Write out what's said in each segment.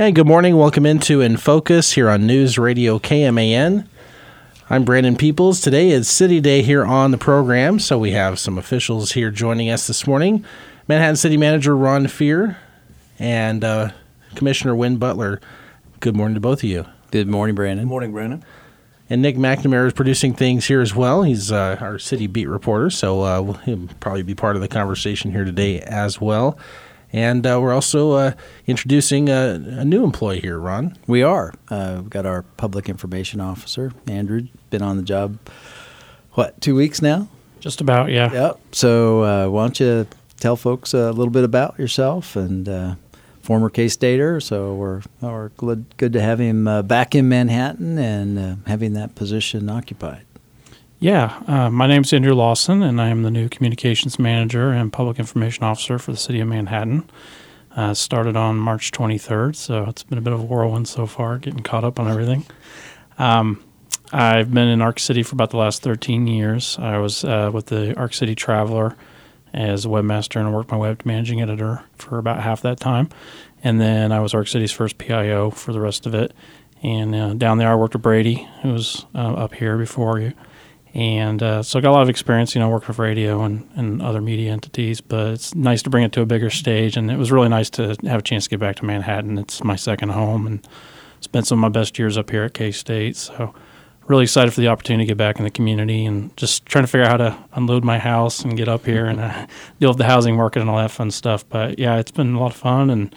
And good morning. Welcome into In Focus here on News Radio KMAN. I'm Brandon Peoples. Today is City Day here on the program, so we have some officials here joining us this morning. Manhattan City Manager Ron Fehr and uh, Commissioner Wynn Butler. Good morning to both of you. Good morning, Brandon. Good morning, Brandon. And Nick McNamara is producing things here as well. He's uh, our city beat reporter, so uh, he'll probably be part of the conversation here today as well. And uh, we're also uh, introducing a, a, new employee here, Ron. We are. Uh, we've got our public information officer, Andrew, been on the job, what, two weeks now? Just about, yeah. Yep. So uh, why don't you tell folks a little bit about yourself and uh, former K Stater. So we're, we're good, good to have him uh, back in Manhattan and having that position occupied. Yeah, uh, my name is Andrew Lawson, and I am the new communications manager and public information officer for the city of Manhattan. Uh, started on March 23rd, so it's been a bit of a whirlwind so far, getting caught up on everything. Um, I've been in Ark City for about the last 13 years. I was uh, with the Ark City Traveler as a webmaster and worked my to managing editor for about half that time. And then I was Ark City's first PIO for the rest of it. And uh, down there, I worked with Brady, who was uh, up here before you and uh, so I got a lot of experience, you know, working with radio and, and other media entities. But it's nice to bring it to a bigger stage, and it was really nice to have a chance to get back to Manhattan. It's my second home, and spent some of my best years up here at K State. So really excited for the opportunity to get back in the community and just trying to figure out how to unload my house and get up here and uh, deal with the housing market and all that fun stuff. But yeah, it's been a lot of fun and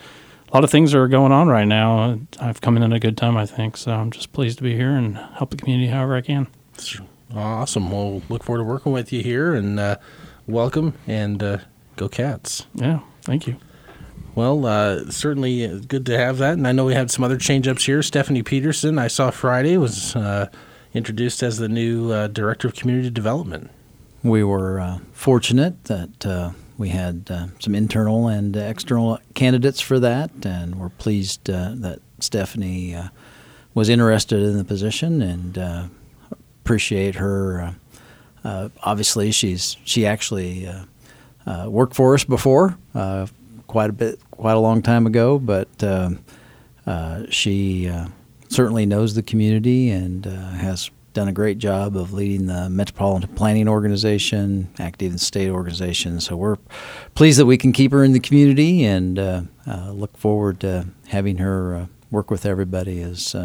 a lot of things are going on right now. I've come in at a good time, I think. So I'm just pleased to be here and help the community however I can. Awesome. We'll look forward to working with you here and uh, welcome and uh, go Cats. Yeah, thank you. Well, uh, certainly good to have that. And I know we had some other change ups here. Stephanie Peterson, I saw Friday, was uh, introduced as the new uh, Director of Community Development. We were uh, fortunate that we had some internal and external candidates for that, and we're pleased that Stephanie was interested in the position and appreciate her. Uh, uh, obviously, she's she actually uh, worked for us before, quite a bit, quite a long time ago, but she certainly knows the community and has done a great job of leading the Metropolitan Planning Organization, active in state organization. So we're pleased that we can keep her in the community and uh, uh, look forward to having her uh, work with everybody as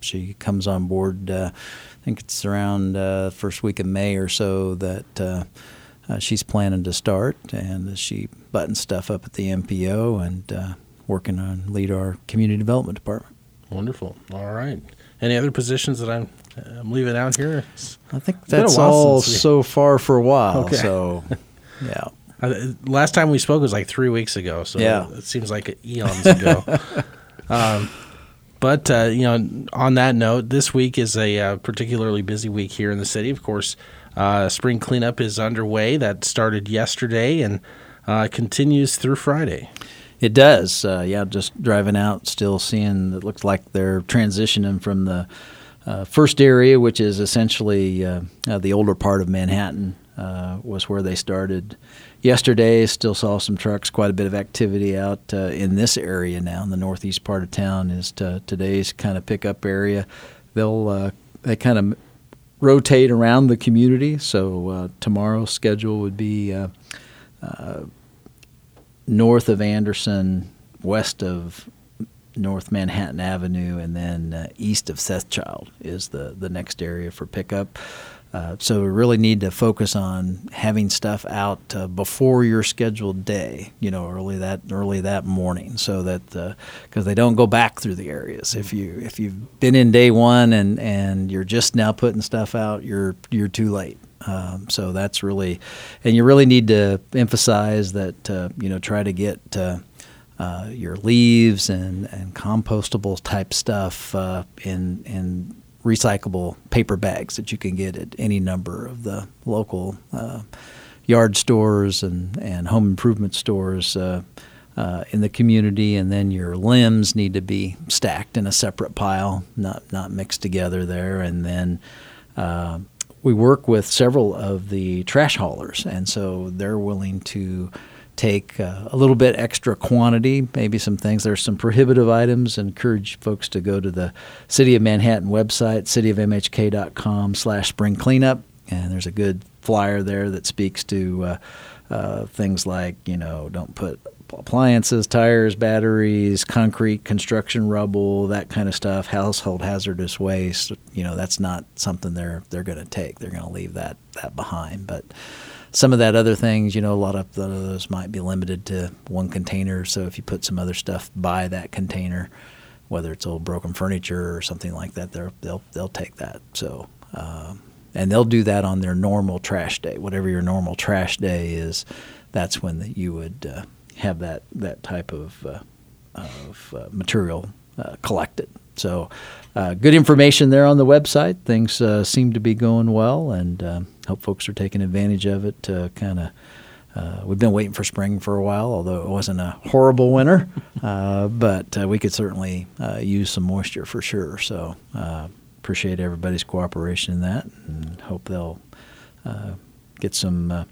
she comes on board I think it's around uh, first week of May or so that uh, uh, she's planning to start, and she buttons stuff up at the MPO and uh, working on lead our community development department. Wonderful. All right. Any other positions that I'm, I'm leaving out here? It's I think that's all so far for a while. Okay. So, yeah. Uh, last time we spoke was like three weeks ago, so yeah. it seems like eons ago. um, but uh, you know, on that note, this week is a uh, particularly busy week here in the city. Of course, uh, spring cleanup is underway. That started yesterday and uh, continues through Friday. It does. Uh, yeah, just driving out, still seeing. It looks like they're transitioning from the uh, first area, which is essentially the older part of Manhattan, was where they started yesterday. Still saw some trucks, quite a bit of activity out uh, in this area now. In the northeast part of town is to, today's kind of pickup area. They'll uh, they kind of rotate around the community. So uh, tomorrow's schedule would be uh, uh, north of Anderson, west of North Manhattan Avenue, and then uh, east of Seth Child is the the next area for pickup. Uh, so we really need to focus on having stuff out uh, before your scheduled day, you know, early that early that morning, so that because uh, they don't go back through the areas. If you if you've been in day one and and you're just now putting stuff out, you're you're too late. Um, so that's really, and you really need to emphasize that uh, you know try to get. Uh, your leaves and, and compostable type stuff in in recyclable paper bags that you can get at any number of the local uh, yard stores and, and home improvement stores uh, uh, in the community. And then your limbs need to be stacked in a separate pile, not, not mixed together there. And then uh, we work with several of the trash haulers, and so they're willing to take uh, a little bit extra quantity, maybe some things. There's some prohibitive items. Encourage folks to go to the City of Manhattan website, cityofmhk.com slash spring cleanup. And there's a good flyer there that speaks to uh, uh, things like, you know, don't put appliances, tires, batteries, concrete, construction rubble, that kind of stuff, household hazardous waste. You know, that's not something they're they're going to take. They're going to leave that that behind. But some of that other things, you know, a lot of those might be limited to one container. So if you put some other stuff by that container, whether it's old broken furniture or something like that, they'll they'll take that. So. Um, and they'll do that on their normal trash day, whatever your normal trash day is. That's when the, you would uh, have that that type of uh, of uh, material uh, collected. So, uh, good information there on the website. Things uh, seem to be going well, and um, hope folks are taking advantage of it. To kind of, uh, we've been waiting for spring for a while, although it wasn't a horrible winter, uh, but uh, we could certainly uh, use some moisture for sure. So, appreciate everybody's cooperation in that, and hope they'll get some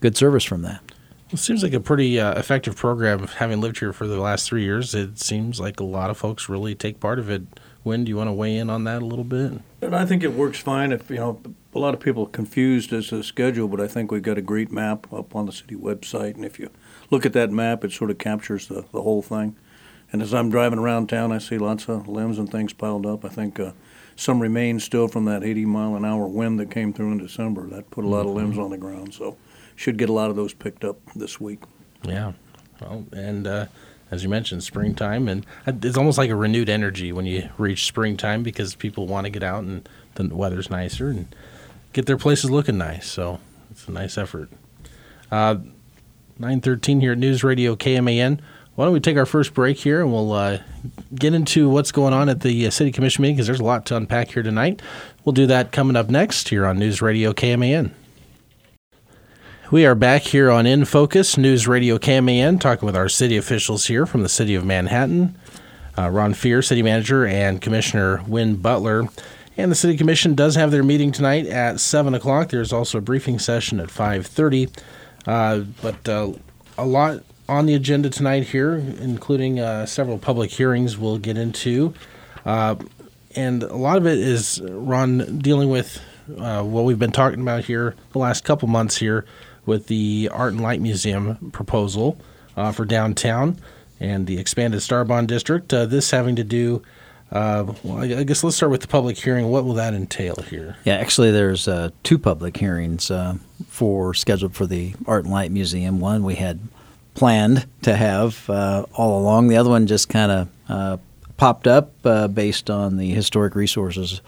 good service from that. It seems like a pretty uh, effective program. Having lived here for the last three years, it seems like a lot of folks really take part of it. When do you want to weigh in on that a little bit? I think it works fine. If you know, a lot of people are confused as to the schedule, but I think we've got a great map up on the city website, and if you look at that map, it sort of captures the, the whole thing. And as I'm driving around town, I see lots of limbs and things piled up. I think uh, some remain still from that 80 mile an hour wind that came through in December. That put a lot of limbs on the ground. So should get a lot of those picked up this week. Yeah, well, and uh, as you mentioned, springtime, and it's almost like a renewed energy when you reach springtime because people want to get out and the weather's nicer and get their places looking nice. So it's a nice effort. Uh, 913 here at News Radio KMAN. Why don't we take our first break here and we'll uh, get into what's going on at the uh, City Commission meeting because there's a lot to unpack here tonight. We'll do that coming up next here on News Radio KMAN. We are back here on In Focus News Radio KMAN, talking with our city officials here from the city of Manhattan. Uh, Ron Fehr, city manager, and Commissioner Wynn Butler. And the city commission does have their meeting tonight at seven o'clock. There's also a briefing session at five thirty. Uh, but uh, a lot on the agenda tonight here, including uh, several public hearings we'll get into. Uh, and a lot of it is Ron dealing with uh, what we've been talking about here the last couple months here with the Art and Light Museum proposal uh, for downtown and the expanded STAR bond District. This having to do, uh, well, I guess let's start with the public hearing. What will that entail here? Yeah, actually, there's uh, two public hearings uh, for scheduled for the Art and Light Museum. One we had planned to have uh, all along. The other one just kind of popped up based on the historic resources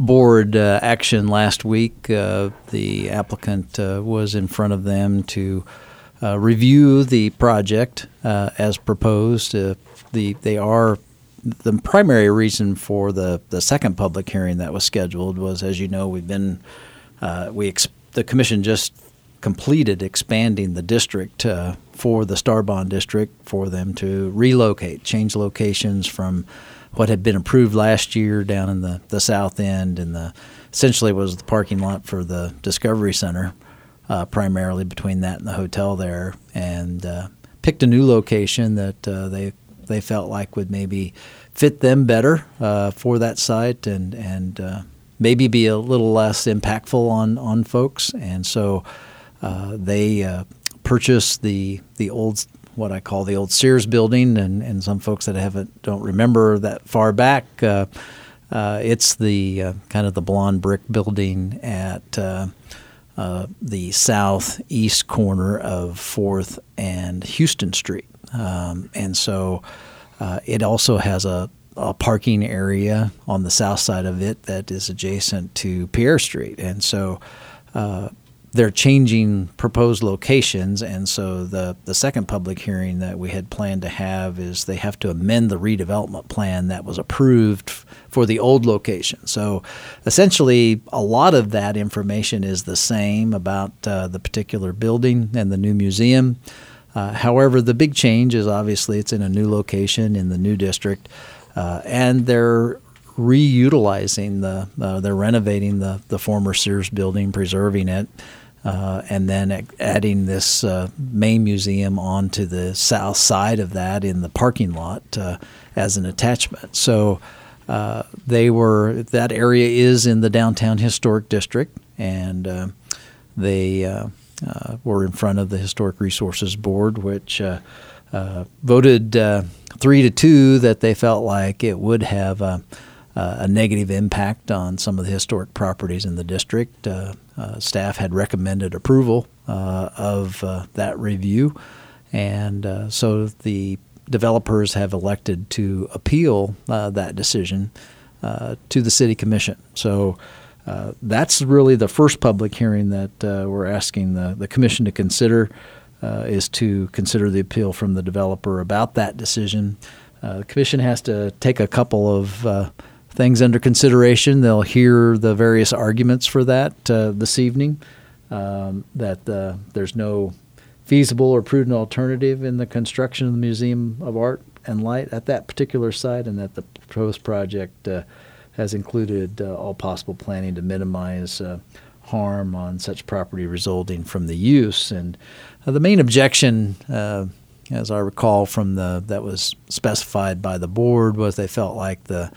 board uh, action last week. Uh, the applicant uh, was in front of them to uh, review the project uh, as proposed. Uh, the they are the primary reason for the the second public hearing that was scheduled was, as you know, we've been we ex- the commission just completed expanding the district for the STAR bond district for them to relocate, change locations from what had been approved last year down in the, the south end and the essentially was the parking lot for the Discovery Center, uh, primarily between that and the hotel there, and uh, picked a new location that uh, they they felt like would maybe fit them better uh, for that site and and uh, maybe be a little less impactful on on folks, and so uh, they purchased the the old what I call the old Sears building, and, and some folks that haven't don't remember that far back. Uh, uh, it's the uh, kind of the blonde brick building at uh, uh, the southeast corner of Fourth and Houston Street, um, and so uh, it also has a, a parking area on the south side of it that is adjacent to Pierre Street, and so they're changing proposed locations, and so the the second public hearing that we had planned to have is they have to amend the redevelopment plan that was approved for the old location. So, essentially, a lot of that information is the same about uh, the particular building and the new museum. Uh, however, the big change is obviously it's in a new location in the new district, uh, and they're reutilizing the uh, they're renovating the the former Sears building, preserving it, uh, and then adding this uh, main museum onto the south side of that in the parking lot as an attachment. So they were that area is in the downtown historic district, and they were in front of the Historic Resources Board, which voted three to two that they felt like it would have. Uh, a negative impact on some of the historic properties in the district. Uh, uh, staff had recommended approval uh, of uh, that review, and so the developers have elected to appeal that decision to the city commission. So. Uh, that's really the first public hearing that uh, we're asking the, the commission to consider uh, is to consider the appeal from the developer about that decision. the commission has to take a couple of things under consideration. They'll hear the various arguments for that uh, this evening. Um, that uh, there's no feasible or prudent alternative in the construction of the Museum of Art and Light at that particular site, and that the proposed project uh, has included uh, all possible planning to minimize uh, harm on such property resulting from the use. And uh, the main objection as I recall from the that was specified by the board was they felt like the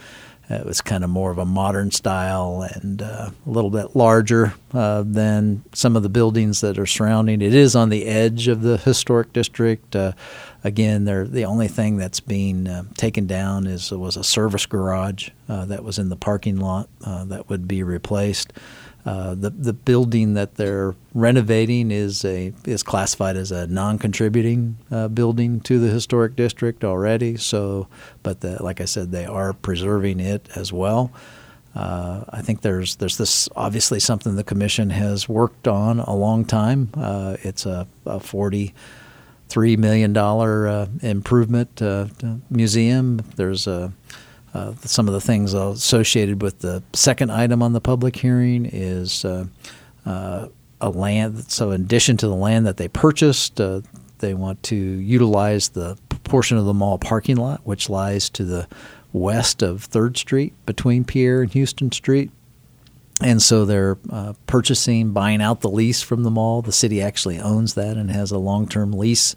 it was kind of more of a modern style and uh, a little bit larger uh, than some of the buildings that are surrounding. It is on the edge of the historic district. Uh, again, they're, the only thing that's being uh, taken down is was a service garage uh, that was in the parking lot uh, that would be replaced. Uh, the the building that they're renovating is a is classified as a non-contributing uh, building to the historic district already. So, but the, like I said, they are preserving it as well. Uh, I think there's there's this obviously something the commission has worked on a long time. Uh, it's a, a forty three million dollar uh, improvement museum. There's a uh, some of the things associated with the second item on the public hearing is uh, uh, a land. So, in addition to the land that they purchased, uh, they want to utilize the portion of the mall parking lot, which lies to the west of Third Street between Pierre and Houston Street. And so they're uh, purchasing, buying out the lease from the mall. The city actually owns that and has a long term lease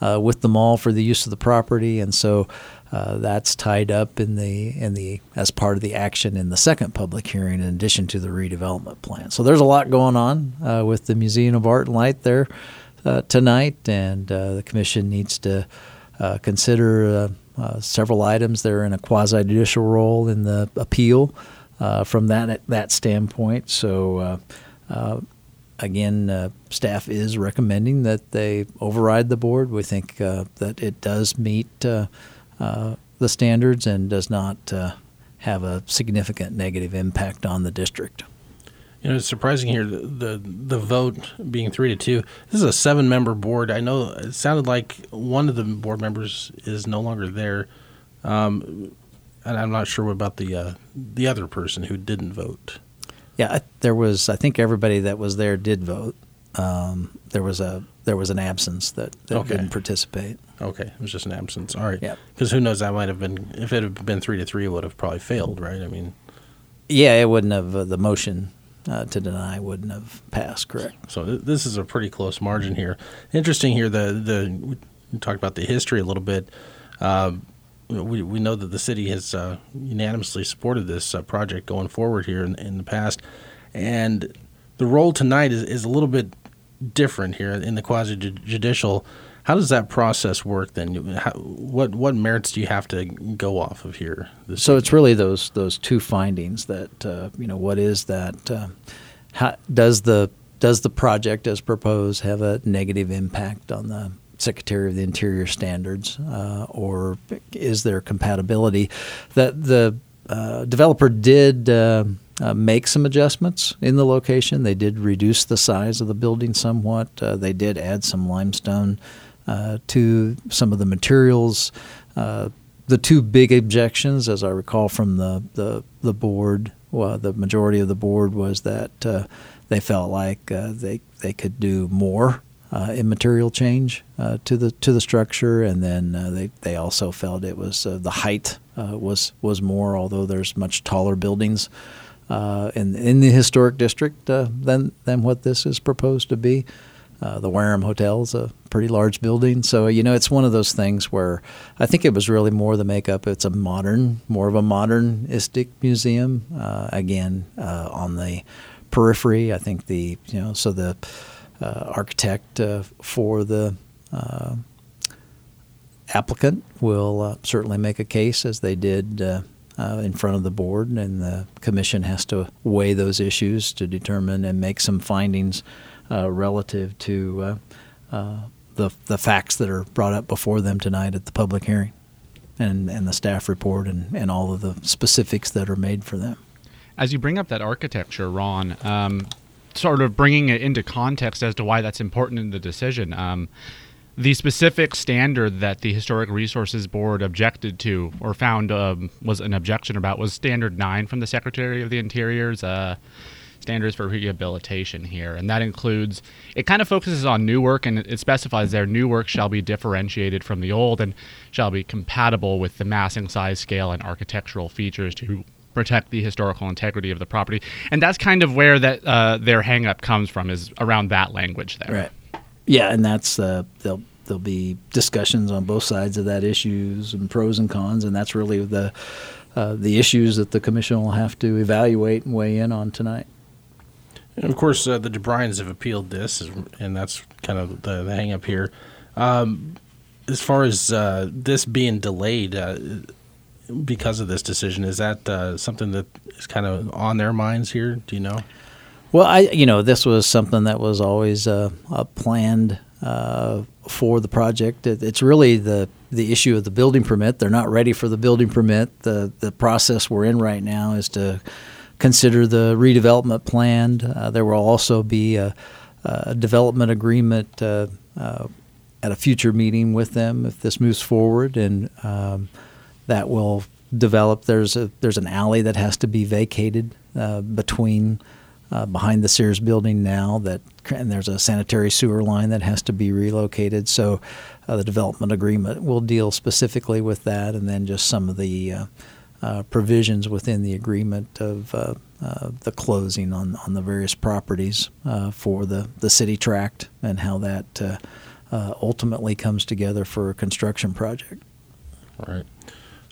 uh, with the mall for the use of the property. And so uh, that's tied up in the in the as part of the action in the second public hearing, in addition to the redevelopment plan. So there's a lot going on uh, with the Museum of Art and Light there uh, tonight, and uh, the commission needs to consider several items. They're in a quasi judicial role in the appeal from that that standpoint. So. Again, staff is recommending that they override the board. We think that it does meet uh, the standards and does not uh, have a significant negative impact on the district. You know, it's surprising here the, the, the vote being three to two. This is a seven member board. I know it sounded like one of the board members is no longer there, um, and I'm not sure about the uh, the other person who didn't vote. Yeah, there was. I think everybody that was there did vote. Um, there was a there was an absence that, that okay. didn't participate. Okay, it was just an absence. All right. Yeah. Because who knows? That might have been if it had been three to three, it would have probably failed, right? I mean. Yeah, it wouldn't have. Uh, the motion uh, to deny wouldn't have passed. Correct. So th- this is a pretty close margin here. Interesting here. The the we talked about the history a little bit. Uh, we, we know that the city has uh, unanimously supported this uh, project going forward here in, in the past, and the role tonight is, is a little bit different here in the quasi judicial. How does that process work then? How, what what merits do you have to go off of here? So it's really those those two findings that uh, you know what is that uh, how, does the does the project as proposed have a negative impact on the Secretary of the Interior standards, uh, or is there compatibility? That the uh, developer did uh, uh, make some adjustments in the location. They did reduce the size of the building somewhat. Uh, they did add some limestone uh, to some of the materials. Uh, the two big objections, as I recall from the, the, the board, well, the majority of the board was that uh, they felt like they, they could do more uh, immaterial change uh, to the to the structure, and then uh, they they also felt it was the height was was more, although there's much taller buildings uh, in in the historic district uh, than than what this is proposed to be. Uh, the Wareham Hotel is a pretty large building, so you know it's one of those things where I think it was really more the makeup. It's a modern, more of a modernistic museum. Uh, again, uh, on the periphery, I think the you know so the uh, architect uh, for the uh, applicant will certainly make a case as they did. in front of the board, and the commission has to weigh those issues to determine and make some findings uh, relative to uh, uh, the the facts that are brought up before them tonight at the public hearing, and and the staff report and and all of the specifics that are made for them. As you bring up that architecture, Ron, um, sort of bringing it into context as to why that's important in the decision. Um, the specific standard that the Historic Resources Board objected to or found um, was an objection about was Standard 9 from the Secretary of the Interior's uh, standards for rehabilitation here, and that includes it kind of focuses on new work and it specifies there new work shall be differentiated from the old and shall be compatible with the massing size, scale, and architectural features to protect the historical integrity of the property. And that's kind of where that uh, their hangup comes from is around that language there. Right. Yeah, and that's uh, they'll there'll be discussions on both sides of that issues and pros and cons, and that's really the uh, the issues that the commission will have to evaluate and weigh in on tonight. And of course, uh, the DeBryans have appealed this, and that's kind of the, the hang up here. Um, as far as uh, this being delayed uh, because of this decision, is that uh, something that is kind of on their minds here? Do you know? Well, I you know this was something that was always uh, planned uh, for the project. It, it's really the the issue of the building permit. They're not ready for the building permit. The the process we're in right now is to consider the redevelopment plan. Uh, there will also be a, a development agreement uh, uh, at a future meeting with them if this moves forward, and um, that will develop. There's a there's an alley that has to be vacated uh, between. Uh, behind the Sears building now that and there's a sanitary sewer line that has to be relocated so uh, the development agreement will deal specifically with that and then just some of the uh, uh, provisions within the agreement of uh, the closing on, on the various properties for the, the city tract and how that ultimately comes together for a construction project. All right.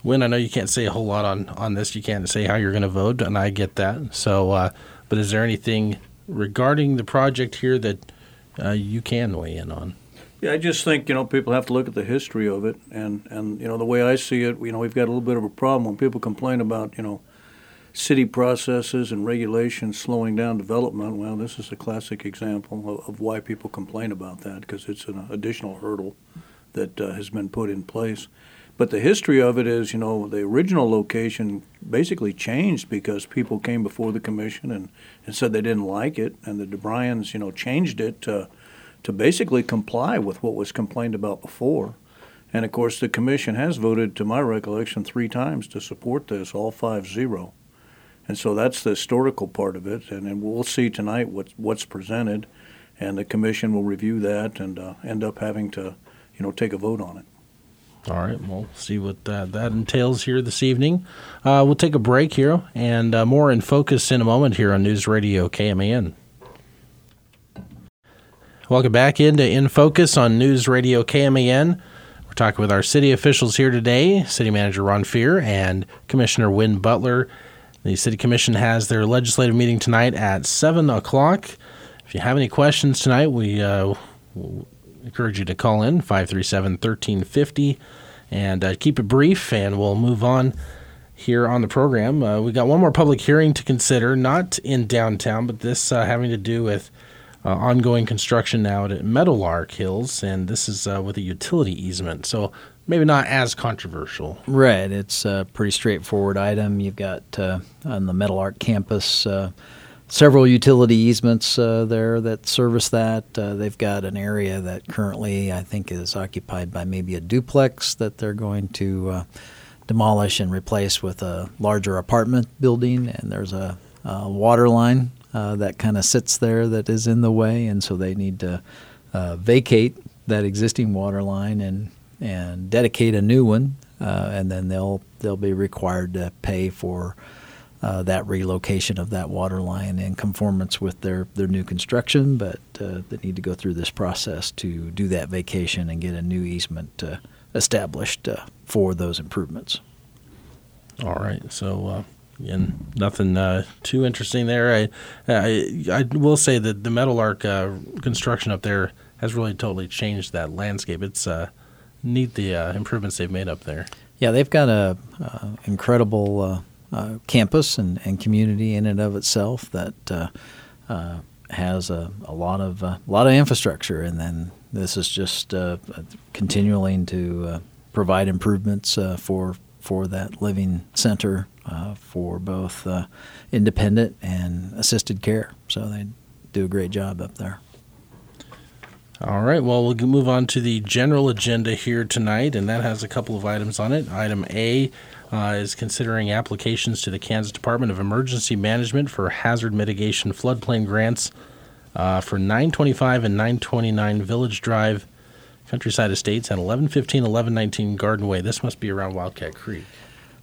Wynn, I know you can't say a whole lot on, on this. You can't say how you're going to vote, and I get that. So, but is there anything regarding the project here that you can weigh in on? Yeah, I just think you know people have to look at the history of it, and and you know the way I see it, you know we've got a little bit of a problem when people complain about you know city processes and regulations slowing down development. Well, this is a classic example of, of why people complain about that because it's an additional hurdle that uh, has been put in place. But the history of it is, you know, the original location basically changed because people came before the commission and, and said they didn't like it, and the DeBryans, you know, changed it to to basically comply with what was complained about before. And of course, the commission has voted, to my recollection, three times to support this, all five zero. And so that's the historical part of it. And, and we'll see tonight what, what's presented, and the commission will review that and uh, end up having to, you know, take a vote on it. All right, we'll see what that, that entails here this evening. Uh, we'll take a break here and uh, more in focus in a moment here on News Radio KMAN. Welcome back into In Focus on News Radio KMAN. We're talking with our city officials here today City Manager Ron Fehr and Commissioner Wynn Butler. The City Commission has their legislative meeting tonight at 7 o'clock. If you have any questions tonight, we uh, encourage you to call in 537 1350 and uh, keep it brief, and we'll move on here on the program. Uh, we got one more public hearing to consider, not in downtown, but this uh, having to do with uh, ongoing construction now at Meadowlark Hills, and this is uh, with a utility easement. So maybe not as controversial. Right. It's a pretty straightforward item. You've got uh, on the Meadowlark campus several utility easements uh, there that service that. Uh, they've got an area that currently I think is occupied by maybe a duplex that they're going to demolish and replace with a larger apartment building, and there's a, a water line uh, that kind of sits there that is in the way, and so they need to uh, vacate that existing water line and and dedicate a new one, uh, and then they'll they'll be required to pay for uh, that relocation of that water line in conformance with their, their new construction, but uh, they need to go through this process to do that vacation and get a new easement uh, established uh, for those improvements. All right. So, uh, and nothing uh, too interesting there. I, I, I will say that the Meadowlark uh, construction up there has really totally changed that landscape. It's uh, neat the uh, improvements they've made up there. Yeah, they've got a uh, incredible uh, campus and, and community in and of itself that has a, a lot of a lot of infrastructure, and then this is just continuing to provide improvements for for that living center uh, for both uh, independent and assisted care. So they do a great job up there. All right. Well, we'll move on to the general agenda here tonight, and that has a couple of items on it. Item A uh, is considering applications to the Kansas Department of Emergency Management for hazard mitigation floodplain grants uh, for 925 and 929 Village Drive Countryside Estates, and 1115, 1119 Garden Way. This must be around Wildcat Creek.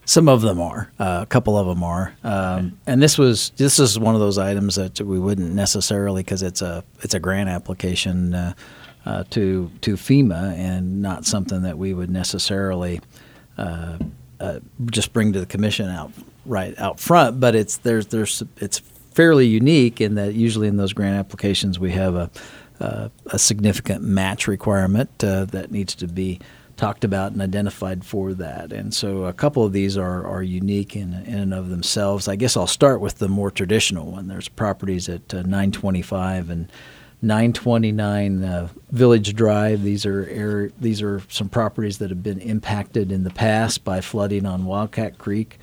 Some of them are. Uh, a couple of them are. Um, okay. And this was this is one of those items that we wouldn't necessarily because it's a it's a grant application uh, uh, to to FEMA and not something that we would necessarily uh, uh, just bring to the commission out right out front. But it's there's there's it's fairly unique in that usually in those grant applications we have a uh, a significant match requirement uh, that needs to be talked about and identified for that. And so a couple of these are, are unique in, in and of themselves. I guess I'll start with the more traditional one. There's properties at uh, 925 and 929 uh, Village Drive. These are air, these are some properties that have been impacted in the past by flooding on Wildcat Creek.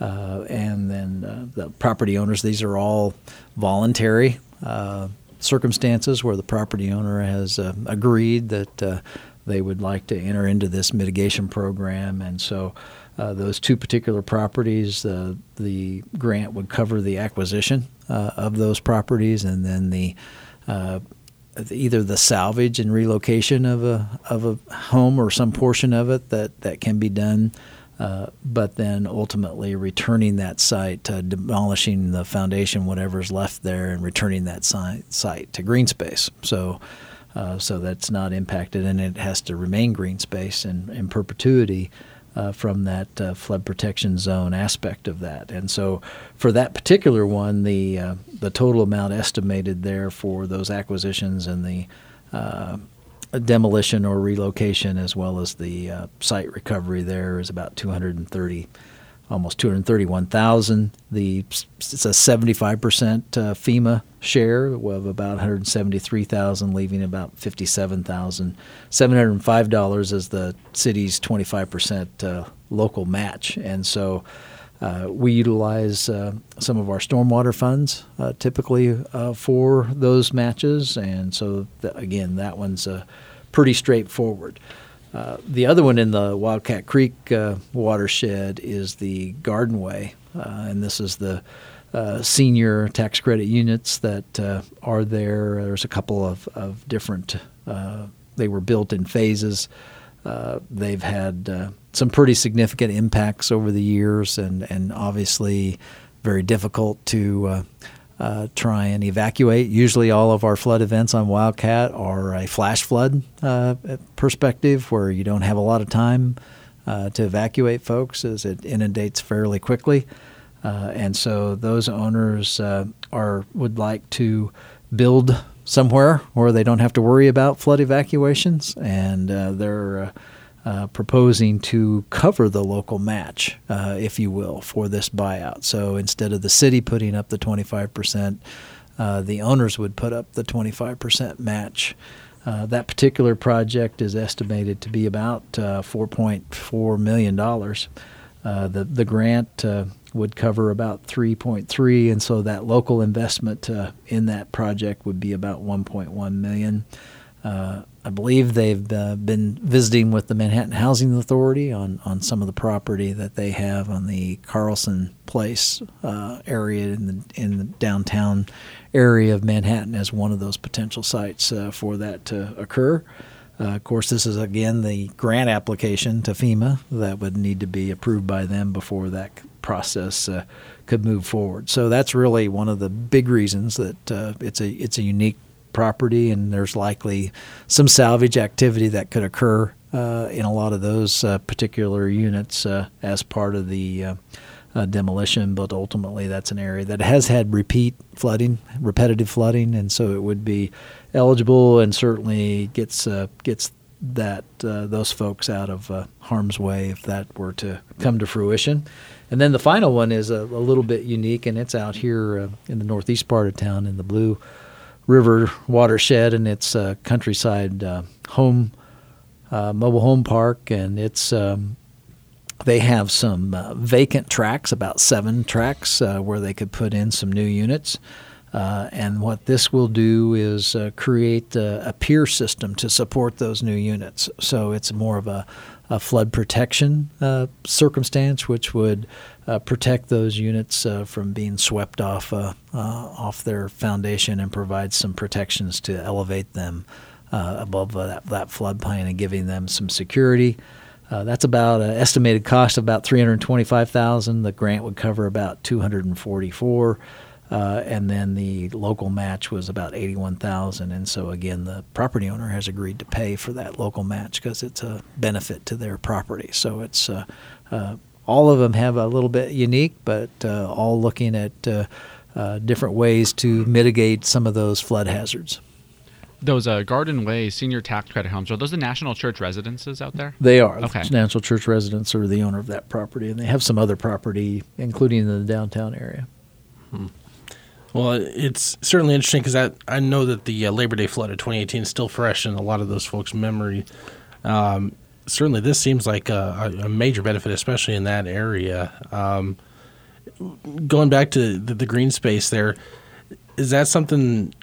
Uh, and then uh, the property owners, these are all voluntary uh, circumstances where the property owner has uh, agreed that uh, they would like to enter into this mitigation program. And so those two particular properties, the grant would cover the acquisition of those properties and then the uh, either the salvage and relocation of a of a home or some portion of it that, that can be done uh, but then ultimately returning that site, demolishing the foundation, whatever's left there, and returning that site, site to green space. So, uh, so that's not impacted, and it has to remain green space in, in perpetuity uh, from that uh, flood protection zone aspect of that. And so, for that particular one, the the total amount estimated there for those acquisitions and the demolition or relocation as well as the uh, site recovery there is about 230 almost 231,000 the it's a 75% uh, FEMA share of about 173,000 leaving about 57,000 $705 is the city's 25% uh, local match. And so uh, we utilize uh, some of our stormwater funds uh, typically uh, for those matches, and so th- again, that one's pretty straightforward. Uh, the other one in the Wildcat Creek uh, watershed is the Garden Way, uh, and this is the uh, senior tax credit units that are there. There's a couple of, of different. they were built in phases. they've had some pretty significant impacts over the years, and and obviously very difficult to. Uh, uh, try and evacuate. Usually, all of our flood events on Wildcat are a flash flood uh, perspective where you don't have a lot of time uh, to evacuate folks as it inundates fairly quickly. Uh, and so, those owners uh, are would like to build somewhere where they don't have to worry about flood evacuations, and they're uh, proposing to cover the local match, uh, if you will, for this buyout. So instead of the city putting up the 25%, uh, the owners would put up the 25% match. Uh, that particular project is estimated to be about $4.4 million. Uh, the, the grant would cover about 3.3 and so that local investment in that project would be about 1.1 million. Uh, I believe they've uh, been visiting with the Manhattan Housing Authority on, on some of the property that they have on the Carlson Place uh, area in the in the downtown area of Manhattan as one of those potential sites uh, for that to occur. Uh, of course, this is again the grant application to FEMA that would need to be approved by them before that process uh, could move forward. So that's really one of the big reasons that it's a it's a unique property, and there's likely some salvage activity that could occur uh, in a lot of those uh, particular units uh, as part of the uh, uh, demolition. But ultimately, that's an area that has had repeat flooding, repetitive flooding, and so it would be eligible and certainly gets gets that those folks out of harm's way if that were to come to fruition. And then the final one is a, a little bit unique, and it's out here uh, in the northeast part of town in the Blue River watershed, and it's a countryside uh, home uh, mobile home park, and it's um, they have some uh, vacant tracks, about seven tracks, uh, where they could put in some new units. Uh, and what this will do is create a, a pier system to support those new units. So it's more of a a flood protection uh, circumstance, which would uh, protect those units uh, from being swept off uh, uh, off their foundation and provide some protections to elevate them uh, above that, that floodplain and giving them some security. that's about an estimated cost of about 325,000. The grant would cover about 244. Uh, and then the local match was about 81,000 and so again the property owner has agreed to pay for that local match because it's a benefit to their property so it's uh, uh, all of them have a little bit unique but uh, all looking at uh, uh, different ways to mitigate some of those flood hazards those Garden Way senior tax credit homes are those the National Church residences out there? They are. Okay. The National Church residents are the owner of that property, and they have some other property, including in the downtown area. Hmm. Well, it's certainly interesting because I, I know that the uh, Labor Day flood of 2018 is still fresh in a lot of those folks' memory. Um, certainly, this seems like a, a, major benefit, especially in that area. Um, going back to the, the, green space there, is that something?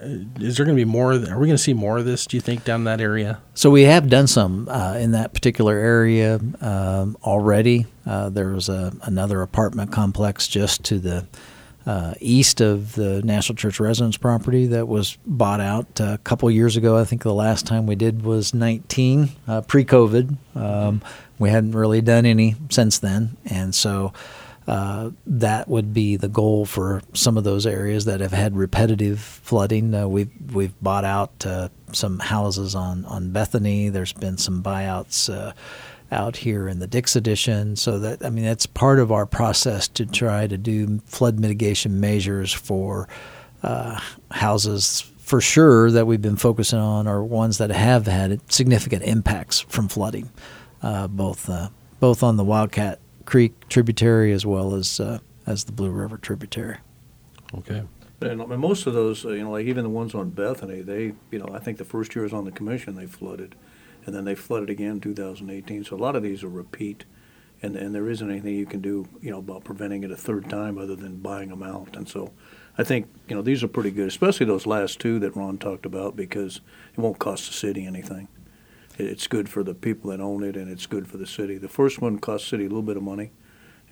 Uh, is there going to be more? Are we going to see more of this? Do you think down that area? So we have done some uh, in that particular area um, already. Uh, there was a, another apartment complex just to the uh, east of the National Church residence property that was bought out a couple years ago. I think the last time we did was 19, uh, pre COVID. Um, we hadn't really done any since then. And so uh, that would be the goal for some of those areas that have had repetitive flooding. Uh, we've, we've bought out uh, some houses on, on Bethany, there's been some buyouts uh, out here in the Dix edition. So that I mean that's part of our process to try to do flood mitigation measures for uh, houses for sure that we've been focusing on are ones that have had significant impacts from flooding, uh, both uh, both on the Wildcat Creek tributary as well as uh, as the Blue River tributary. Okay. And most of those, uh, you know, like even the ones on Bethany, they, you know, I think the first year I was on the commission, they flooded and then they flooded again in 2018. So a lot of these are repeat, and and there isn't anything you can do, you know, about preventing it a third time other than buying them out. And so, I think you know these are pretty good, especially those last two that Ron talked about because it won't cost the city anything. It's good for the people that own it, and it's good for the city. The first one cost city a little bit of money,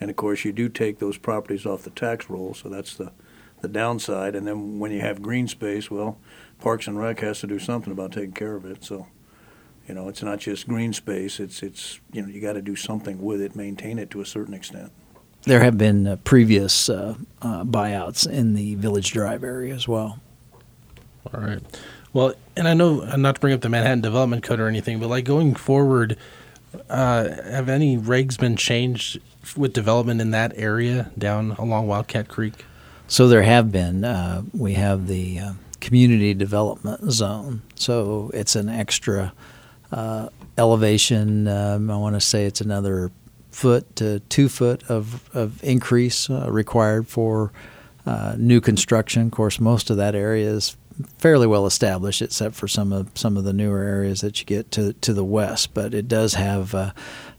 and of course you do take those properties off the tax roll, so that's the the downside. And then when you have green space, well, Parks and Rec has to do something about taking care of it. So you know, it's not just green space. It's it's you know you got to do something with it, maintain it to a certain extent. There have been uh, previous uh, uh, buyouts in the Village Drive area as well. All right. Well, and I know not to bring up the Manhattan Development Code or anything, but like going forward, uh, have any regs been changed with development in that area down along Wildcat Creek? So there have been. Uh, we have the uh, community development zone, so it's an extra uh, elevation. Um, I want to say it's another foot to two foot of, of increase uh, required for uh, new construction. Of course, most of that area is fairly well established, except for some of some of the newer areas that you get to to the west. But it does have uh,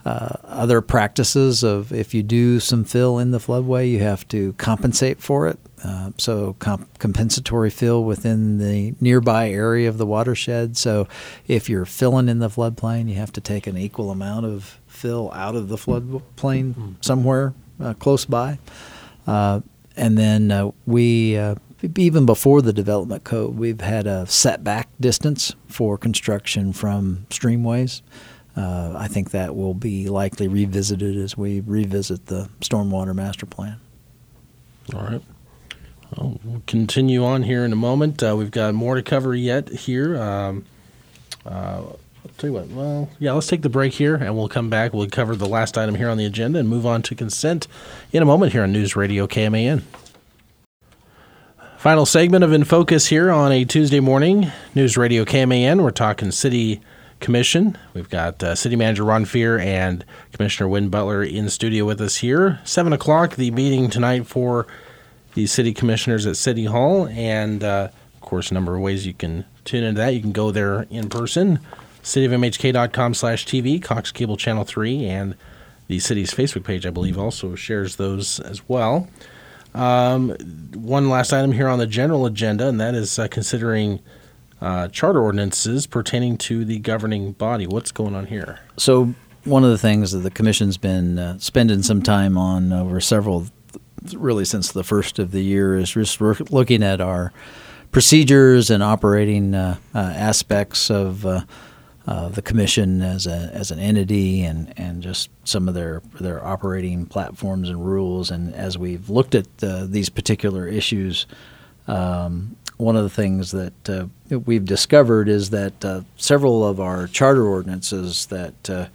uh, other practices of if you do some fill in the floodway, you have to compensate for it. Uh, so comp- compensatory fill within the nearby area of the watershed. So if you're filling in the floodplain, you have to take an equal amount of fill out of the floodplain mm-hmm. somewhere uh, close by. Uh, and then uh, we, uh, even before the development code, we've had a setback distance for construction from streamways. uh, I think that will be likely revisited as we revisit the stormwater master plan. All right. Well, we'll continue on here in a moment. Uh, we've got more to cover yet here. Um, uh, I'll tell you what. Well, yeah, let's take the break here, and we'll come back. We'll cover the last item here on the agenda and move on to consent in a moment here on News Radio KMAN. Final segment of In Focus here on a Tuesday morning, News Radio KMAN. We're talking City Commission. We've got uh, City Manager Ron Fehr and Commissioner Wynn Butler in studio with us here. Seven o'clock, the meeting tonight for the City Commissioners at City Hall, and uh, of course, a number of ways you can tune into that. You can go there in person, cityofmhk.com slash TV, Cox Cable Channel 3, and the city's Facebook page, I believe, also shares those as well. Um, one last item here on the general agenda, and that is uh, considering uh, charter ordinances pertaining to the governing body. What's going on here? So, one of the things that the commission's been uh, spending some time on over several, really since the first of the year, is just looking at our procedures and operating uh, uh, aspects of uh, the commission as a as an entity and and just some of their their operating platforms and rules. And as we've looked at uh, these particular issues, um, one of the things that uh, we've discovered is that uh, several of our charter ordinances that uh,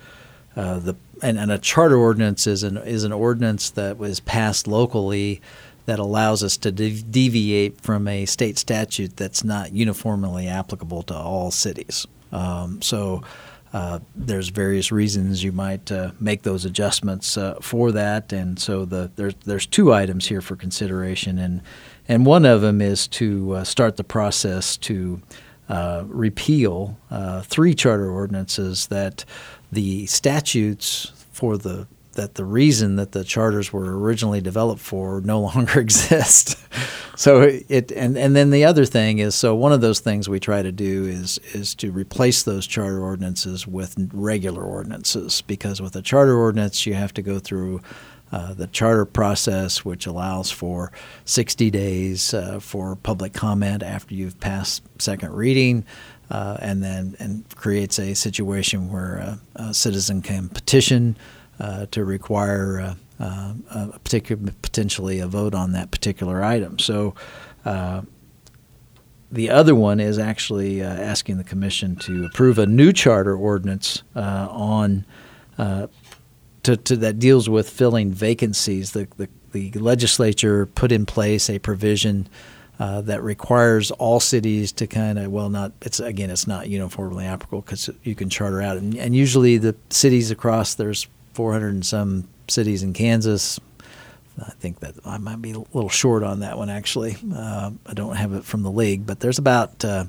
uh, the and, and, a charter ordinance is an is an ordinance that was passed locally that allows us to de- deviate from a state statute that's not uniformly applicable to all cities. Um, so uh, there's various reasons you might uh, make those adjustments uh, for that, and so the there's there's two items here for consideration, and and one of them is to uh, start the process to uh, repeal uh, three charter ordinances that the statutes for the that the reason that the charters were originally developed for no longer exist. so it and and then the other thing is so one of those things we try to do is is to replace those charter ordinances with regular ordinances because with a charter ordinance you have to go through uh, the charter process, which allows for 60 days uh, for public comment after you've passed second reading, uh, and then and creates a situation where a, a citizen can petition to require uh, uh, a particular potentially a vote on that particular item. So. the other one is actually asking the commission to approve a new charter ordinance on to, to, that deals with filling vacancies. The, the, the legislature put in place a provision uh, that requires all cities to kind of well not it's again it's not uniformly applicable because you can charter out and, and usually the cities across there's 400 and some cities in Kansas. I think that I might be a little short on that one actually. Uh, I don't have it from the league, but there's about uh,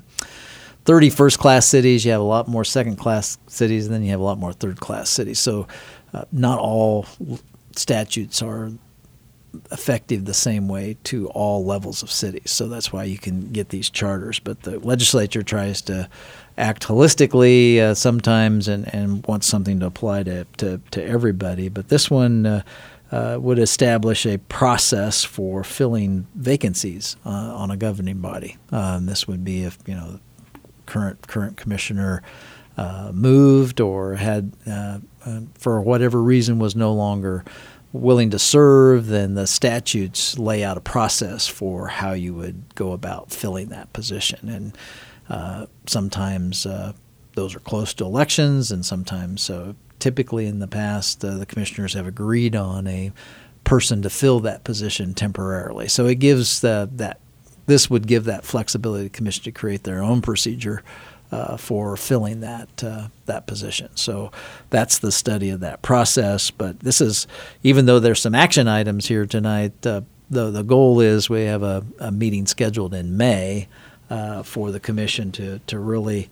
30 first class cities. You have a lot more second class cities, and then you have a lot more third class cities. So uh, not all statutes are effective the same way to all levels of cities. So that's why you can get these charters. But the legislature tries to act holistically uh, sometimes and, and wants something to apply to, to, to everybody. But this one uh, uh, would establish a process for filling vacancies uh, on a governing body. Um, this would be if you know current current commissioner uh, moved or had uh, for whatever reason was no longer willing to serve, then the statutes lay out a process for how you would go about filling that position. And uh, sometimes uh, those are close to elections, and sometimes, so typically in the past, uh, the commissioners have agreed on a person to fill that position temporarily. So it gives the, that this would give that flexibility to commission to create their own procedure uh, for filling that uh, that position. So that's the study of that process. But this is even though there's some action items here tonight. Uh, the the goal is we have a, a meeting scheduled in May uh, for the commission to to really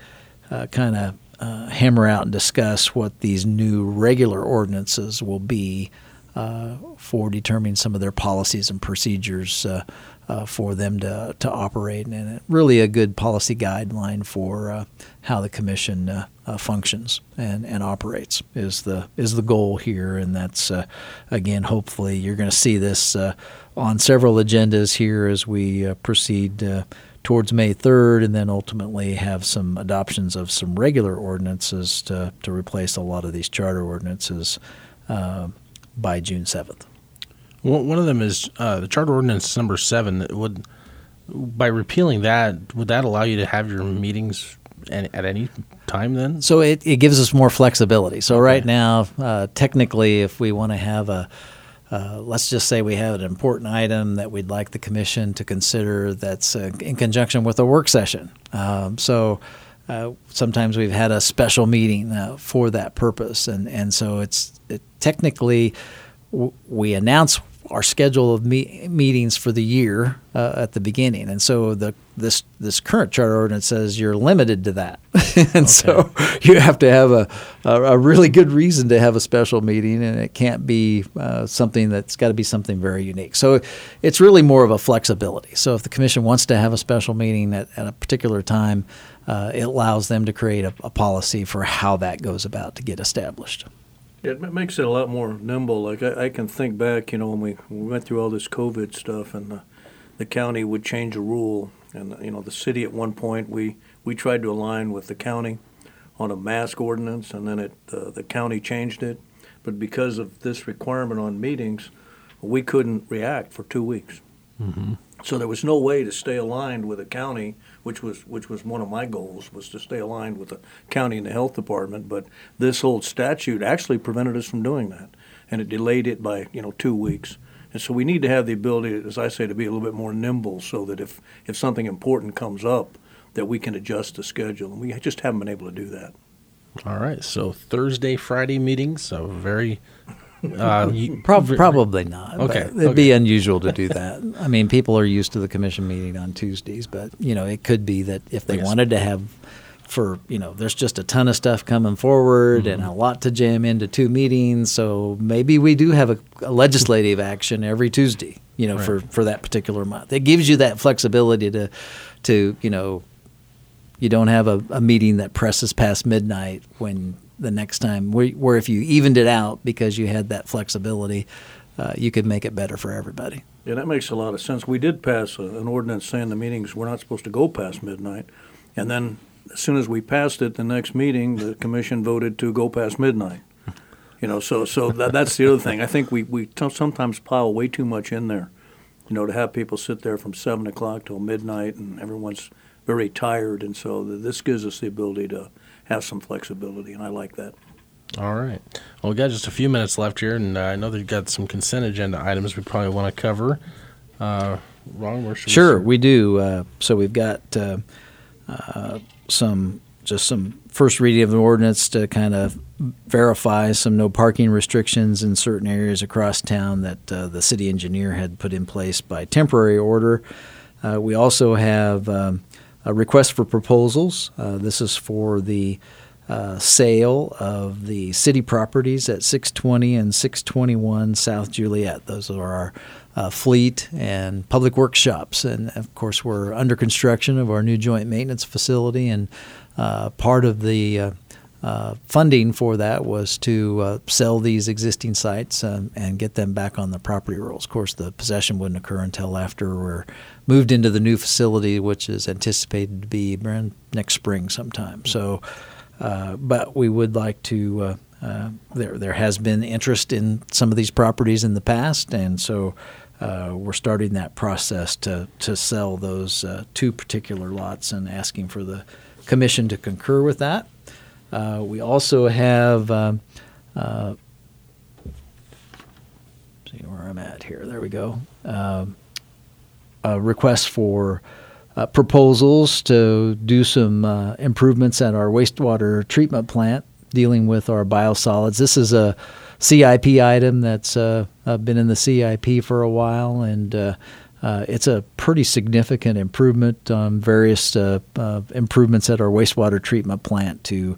uh, kind of uh, hammer out and discuss what these new regular ordinances will be uh, for determining some of their policies and procedures uh, uh, for them to, to operate, and really a good policy guideline for how the commission functions and, and operates is the is the goal here, and that's again hopefully you're going to see this on several agendas here as we proceed towards May 3rd, and then ultimately have some adoptions of some regular ordinances to, to replace a lot of these charter ordinances uh, by June 7th. one of them is uh, the charter ordinance number seven. That would by repealing that, would that allow you to have your meetings at, at any time then? So it, it gives us more flexibility. So okay. right now, uh, technically, if we want to have a uh, let's just say we have an important item that we'd like the commission to consider that's uh, in conjunction with a work session. Um, so uh, sometimes we've had a special meeting uh, for that purpose, and and so it's it, technically w- we announce our schedule of me- meetings for the year uh, at the beginning, and so the this this current charter ordinance says you're limited to that, and okay. so you have to have a, a, a really good reason to have a special meeting, and it can't be uh, something that's got to be something very unique. So it's really more of a flexibility. So if the commission wants to have a special meeting at, at a particular time, uh, it allows them to create a, a policy for how that goes about to get established. It makes it a lot more nimble. Like I, I can think back, you know, when we, when we went through all this COVID stuff, and the, the county would change a rule, and you know, the city at one point we we tried to align with the county on a mask ordinance, and then it uh, the county changed it, but because of this requirement on meetings, we couldn't react for two weeks. Mm-hmm. So there was no way to stay aligned with the county which was which was one of my goals was to stay aligned with the county and the health department. But this old statute actually prevented us from doing that, and it delayed it by you know two weeks. And so we need to have the ability, as I say, to be a little bit more nimble, so that if if something important comes up, that we can adjust the schedule, and we just haven't been able to do that. All right, so Thursday, Friday meetings, so very uh, you, Pro- probably not. Okay, it'd okay. be unusual to do that. I mean, people are used to the commission meeting on Tuesdays, but you know, it could be that if they yes. wanted to have, for you know, there's just a ton of stuff coming forward mm-hmm. and a lot to jam into two meetings. So maybe we do have a, a legislative action every Tuesday. You know, right. for for that particular month. It gives you that flexibility to, to you know, you don't have a, a meeting that presses past midnight when the next time, where, if you evened it out because you had that flexibility, uh, you could make it better for everybody. Yeah, that makes a lot of sense. We did pass a, an ordinance saying the meetings were not supposed to go past midnight, and then as soon as we passed it, the next meeting, the commission voted to go past midnight. You know, so so that, that's the other thing. I think we we t- sometimes pile way too much in there. You know, to have people sit there from seven o'clock till midnight, and everyone's very tired, and so this gives us the ability to have some flexibility, and I like that. All right. Well, we got just a few minutes left here, and uh, I know they've got some consent agenda items we probably want to cover. Uh, Ron, where should sure, we, we do. Uh, so we've got uh, uh, some just some first reading of an ordinance to kind of verify some no parking restrictions in certain areas across town that uh, the city engineer had put in place by temporary order. we also have um, a request for proposals. Uh, this is for the uh, sale of the city properties at 620 and 621 South Juliet. Those are our uh, fleet and public workshops. And of course, we're under construction of our new joint maintenance facility. And uh, part of the uh, funding for that was to uh, sell these existing sites um, and get them back on the property rolls. Of course, the possession wouldn't occur until after we're moved into the new facility, which is anticipated to be next spring sometime. So, uh, but we would like to. Uh, uh, there, there has been interest in some of these properties in the past, and so uh, we're starting that process to to sell those uh, two particular lots and asking for the commission to concur with that. Uh, we also have. Um, see where I'm at here. There we go. Um, uh, requests for uh, proposals to do some uh, improvements at our wastewater treatment plant dealing with our biosolids. This is a CIP item that's uh, uh, been in the CIP for a while, and uh, it's a pretty significant improvement on various improvements at our wastewater treatment plant to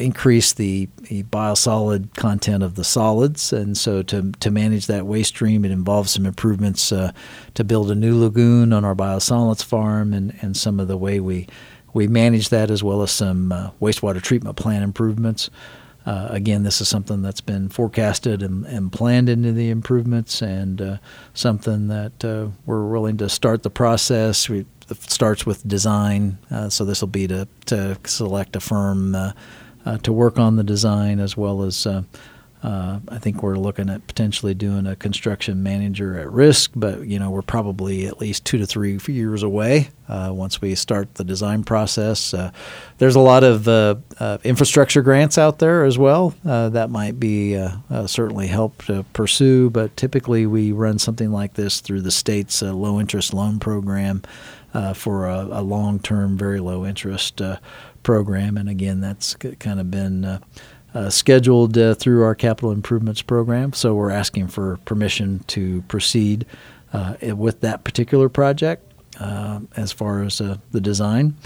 increase the, the biosolid content of the solids. And so to, to manage that waste stream, it involves some improvements uh, to build a new lagoon on our biosolids farm and, and some of the way we, we manage that, as well as some uh, wastewater treatment plant improvements. Uh, again, this is something that's been forecasted and, and planned into the improvements, and uh, something that uh, we're willing to start the process. We, it starts with design, uh, so this will be to, to select a firm uh, uh, to work on the design as well as uh, I think we're looking at potentially doing a construction manager at risk, but you know we're probably at least two to three years away uh, once we start the design process. Uh, there's a lot of uh, uh, infrastructure grants out there as well uh, that might be certainly help to pursue, but typically we run something like this through the state's low interest loan program for a, a long term, very low interest program, and again that's kind of been uh, scheduled uh, through our capital improvements program. So we're asking for permission to proceed uh, with that particular project uh, as far as uh, the design.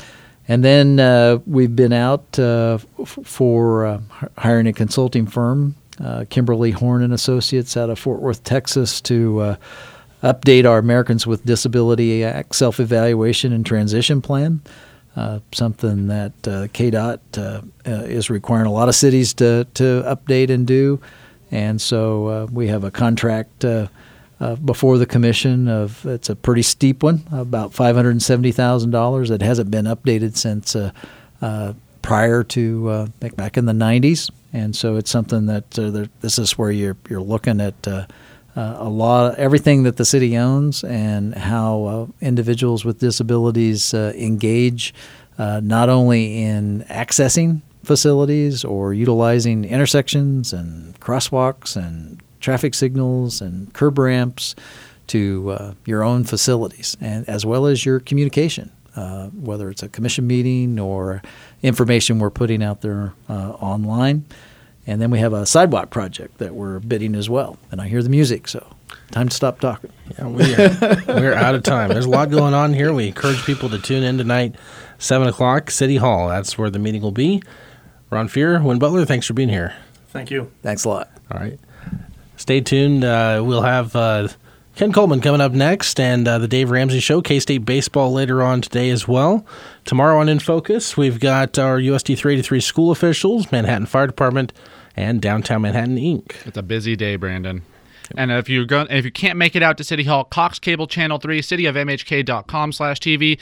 And then uh, we've been out f- for hiring a consulting firm, Kimberly Horn and Associates, out of Fort Worth, Texas, to update our Americans with Disability Act self-evaluation and transition plan. Uh, something that uh, KDOT uh, uh, is requiring a lot of cities to, to update and do. And so uh, we have a contract before the commission of it's a pretty steep one, about five hundred and seventy thousand dollars. It hasn't been updated since prior to back in the '90s, and so it's something that this is where you're you're looking at uh, a lot of everything that the city owns and how uh, individuals with disabilities uh, engage uh, not only in accessing facilities or utilizing intersections and crosswalks and traffic signals and curb ramps to uh, your own facilities and as well as your communication uh, whether it's a commission meeting or information we're putting out there online and then we have a sidewalk project that we're bidding as well. And I hear the music, so time to stop talking. Yeah, we are, we're out of time. There's a lot going on here. We encourage people to tune in tonight, 7 o'clock, City Hall. That's where the meeting will be. Ron Fehr, Wynn Butler, thanks for being here. Thank you. Thanks a lot. All right. Stay tuned. Uh, we'll have uh, Ken Coleman coming up next, and uh, the Dave Ramsey Show, K State Baseball later on today as well. Tomorrow on In Focus, we've got our USD 383 school officials, Manhattan Fire Department, and Downtown Manhattan Inc. It's a busy day, Brandon. And if you go, if you can't make it out to City Hall, Cox Cable Channel Three, cityofmhk.com/tv,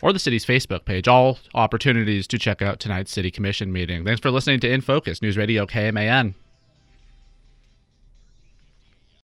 or the city's Facebook page. All opportunities to check out tonight's City Commission meeting. Thanks for listening to In Focus News Radio KMAN.